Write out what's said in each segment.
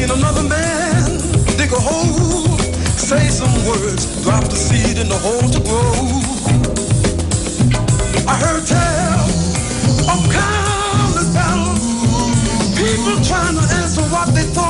seen another man dig a hole, say some words, drop the seed in the hole to grow. I heard tell of countless battles, people trying to answer what they thought.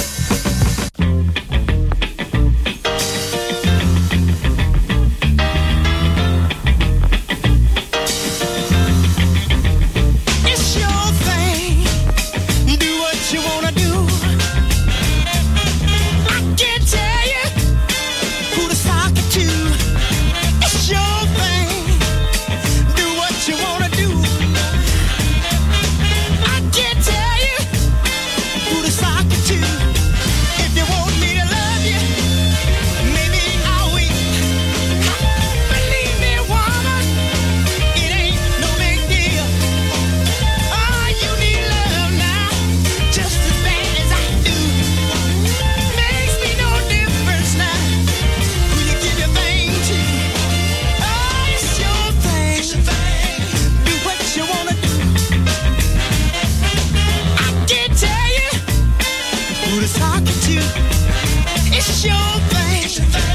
talking to. It's your thing.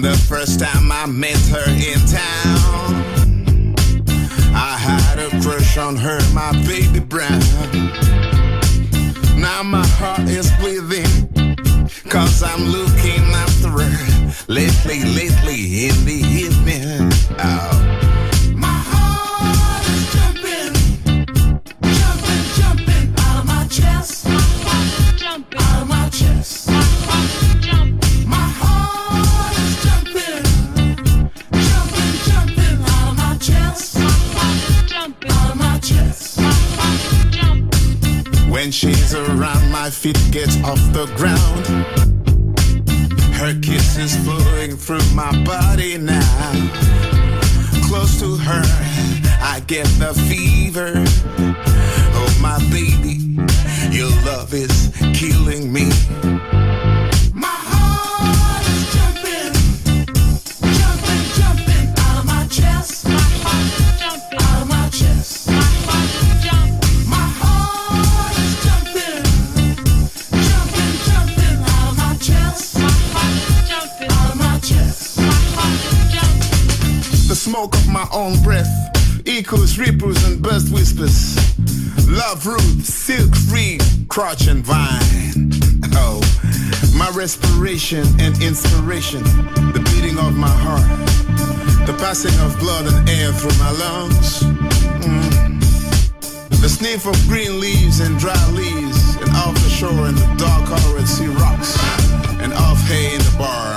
The first time I met her in town, I had a crush on her, my baby brown. Now my heart is bleeding, cause I'm looking after her lately, lately in the evening. Oh. My feet get off the ground. Her kisses flowing through my body now. Close to her, I get the fever. Oh, my baby, your love is killing me. Own breath echoes, ripples, and burst whispers. Love root, silk free, crotch and vine. Oh, my respiration and inspiration, the beating of my heart, the passing of blood and air through my lungs. Mm. The sniff of green leaves and dry leaves, and off the shore in the dark colored sea rocks, and off hay in the barn.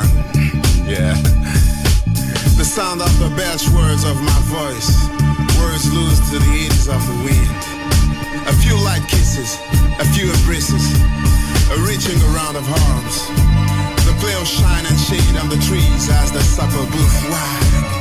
Sound of the best words of my voice. Words lose to the edges of the wind. A few light kisses, a few embraces, a reaching around of arms. The play of shine and shade on the trees as the supper booth wide.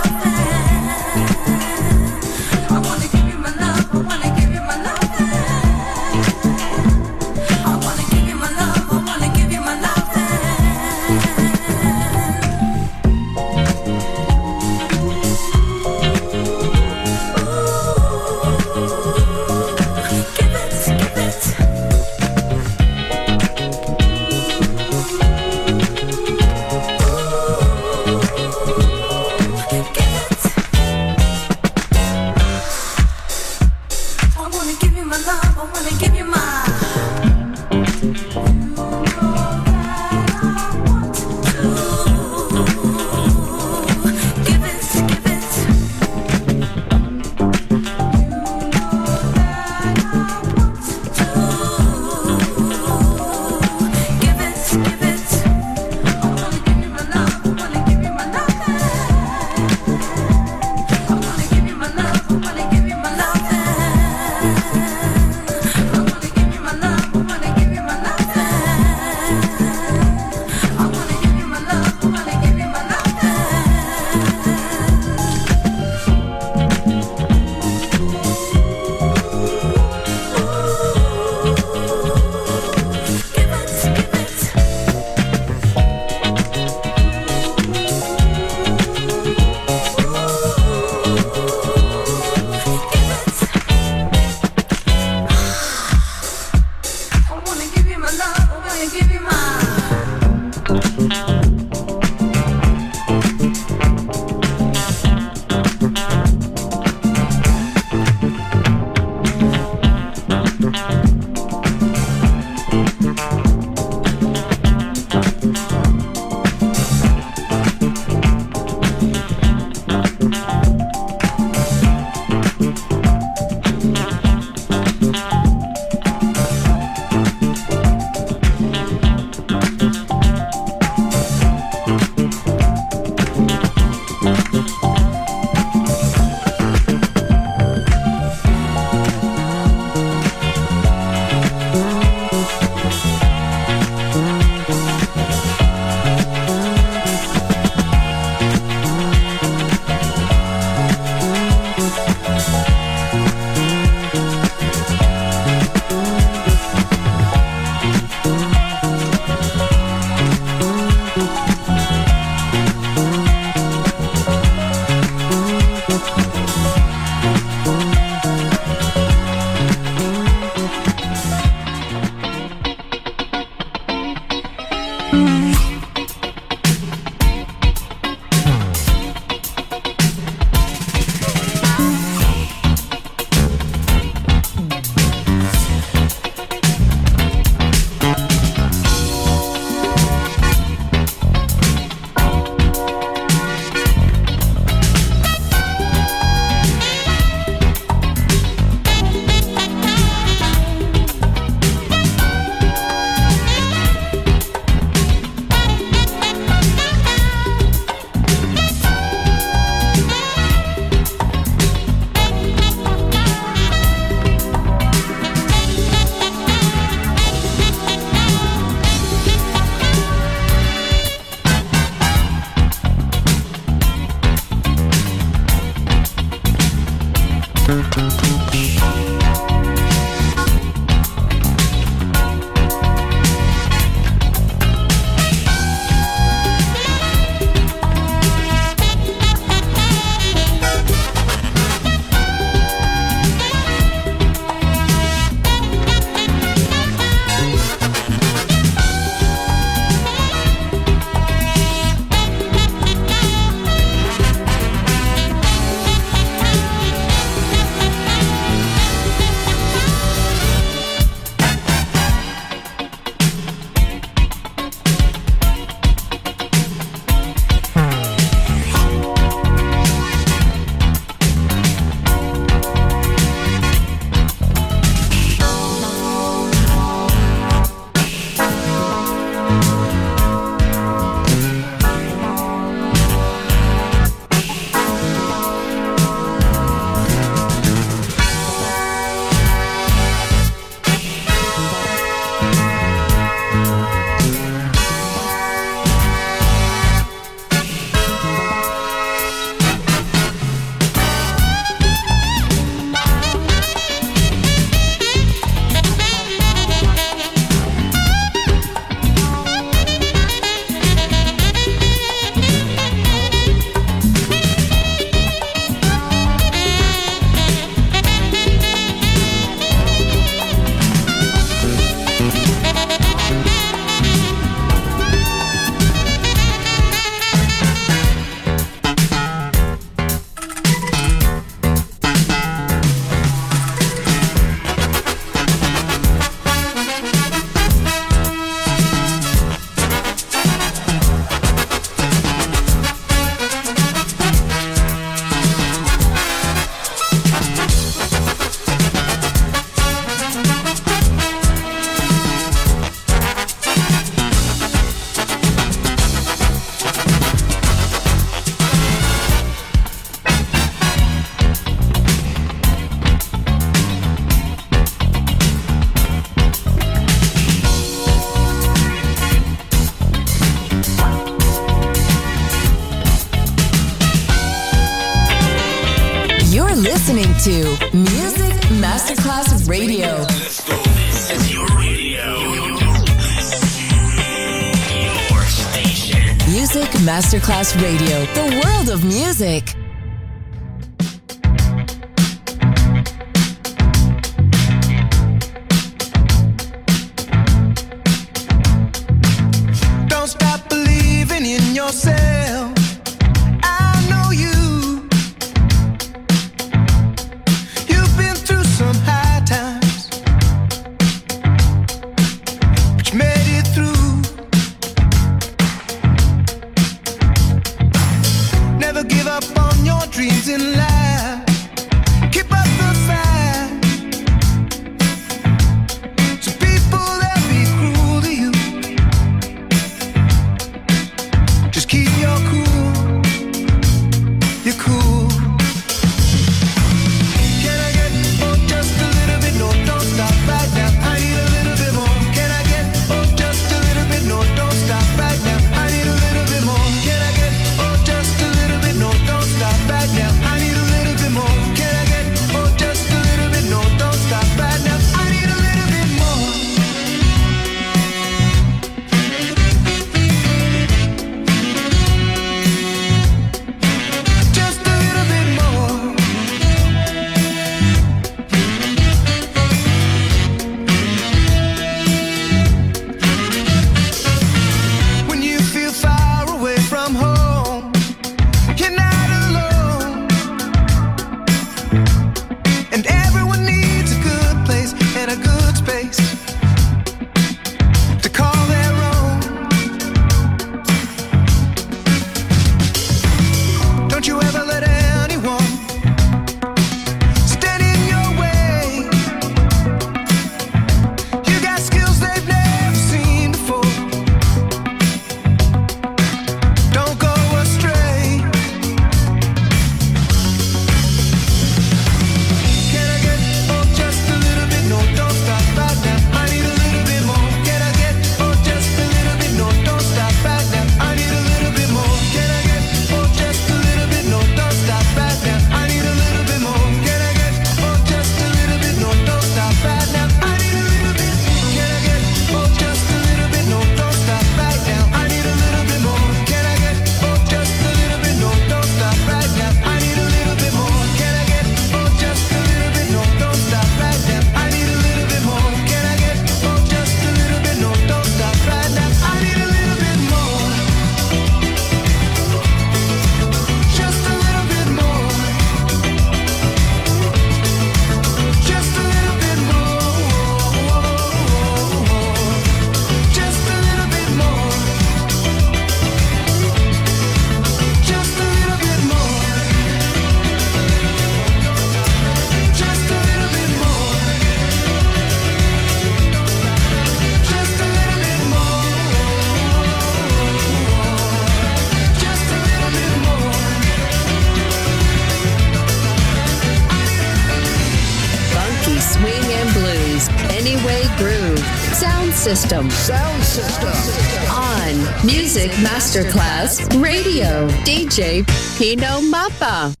DJ Pino Mappa.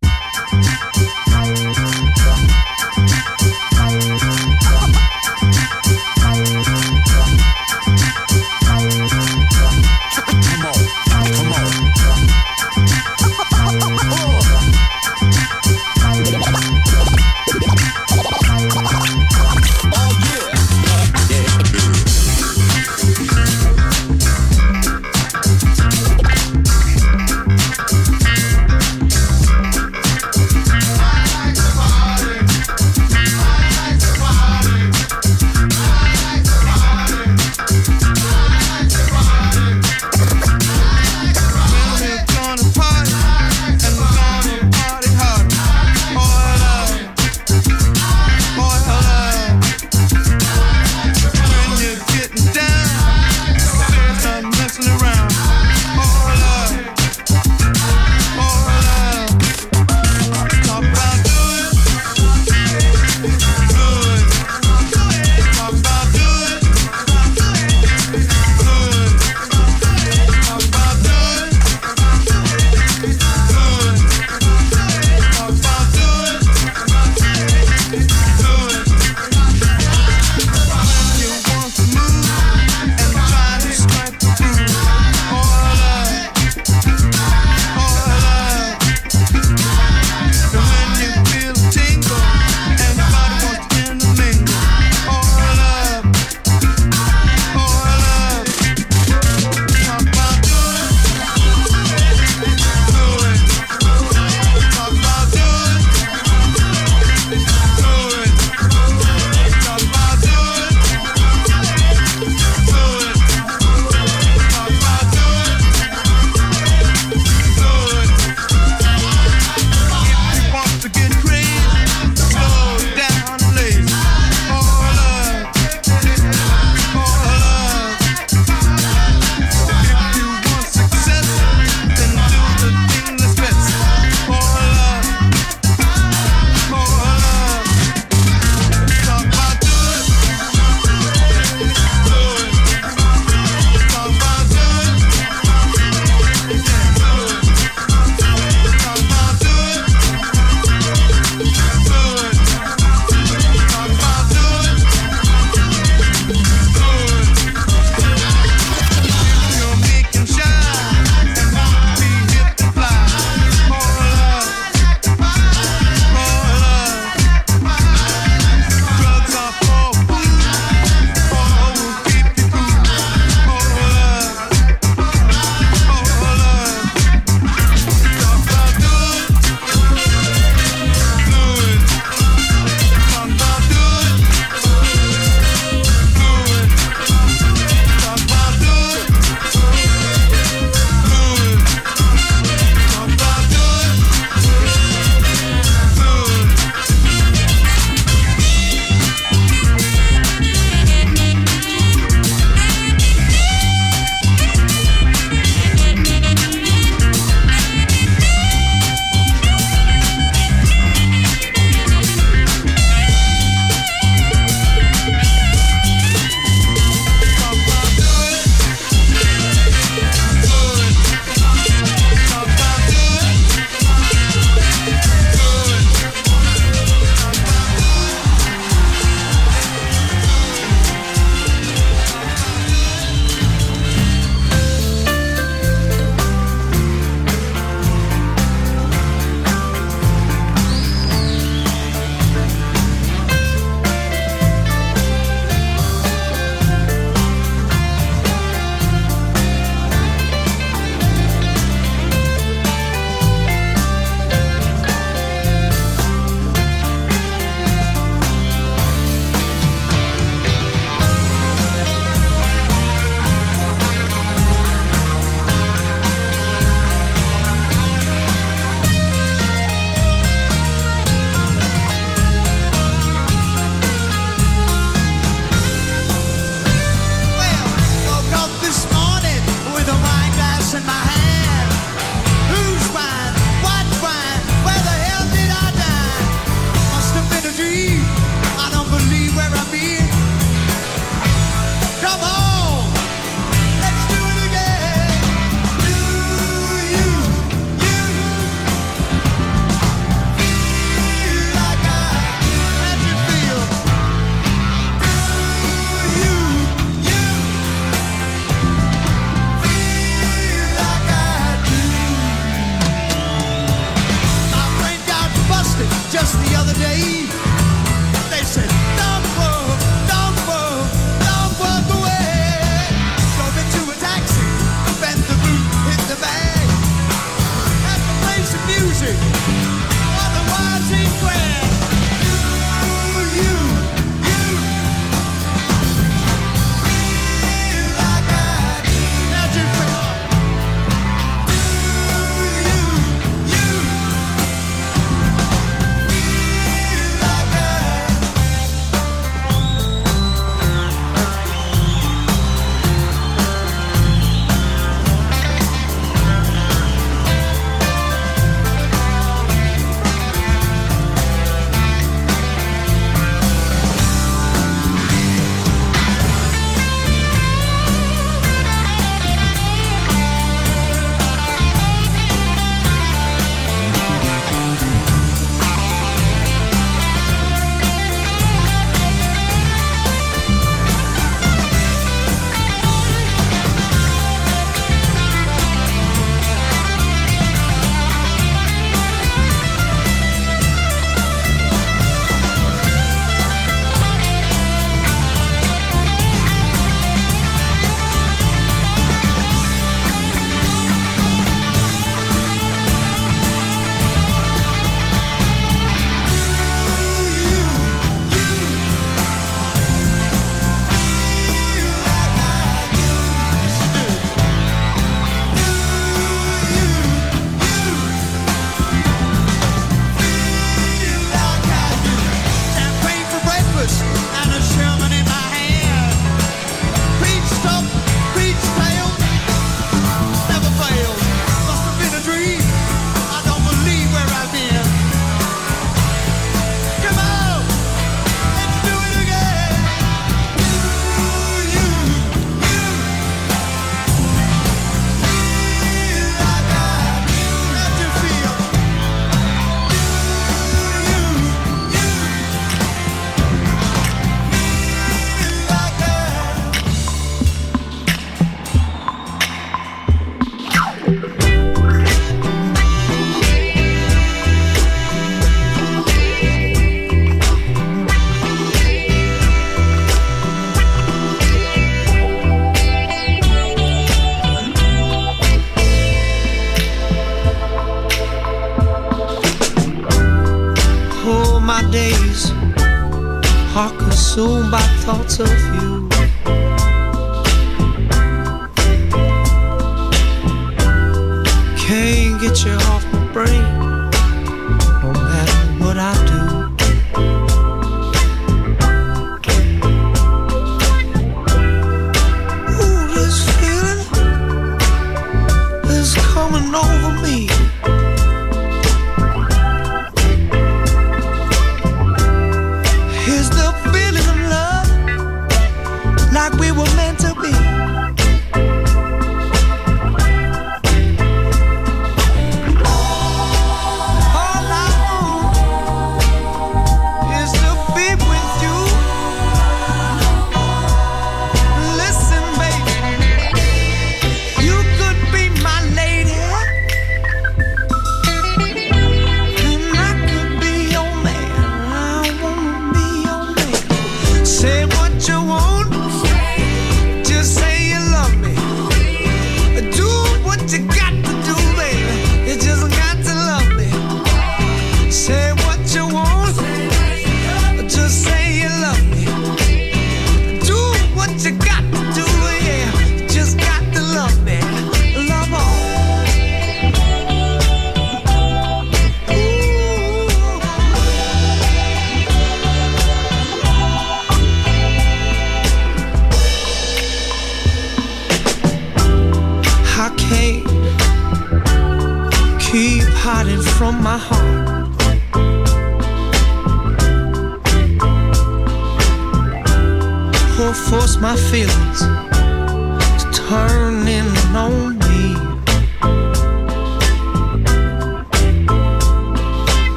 Sou.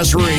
Radio.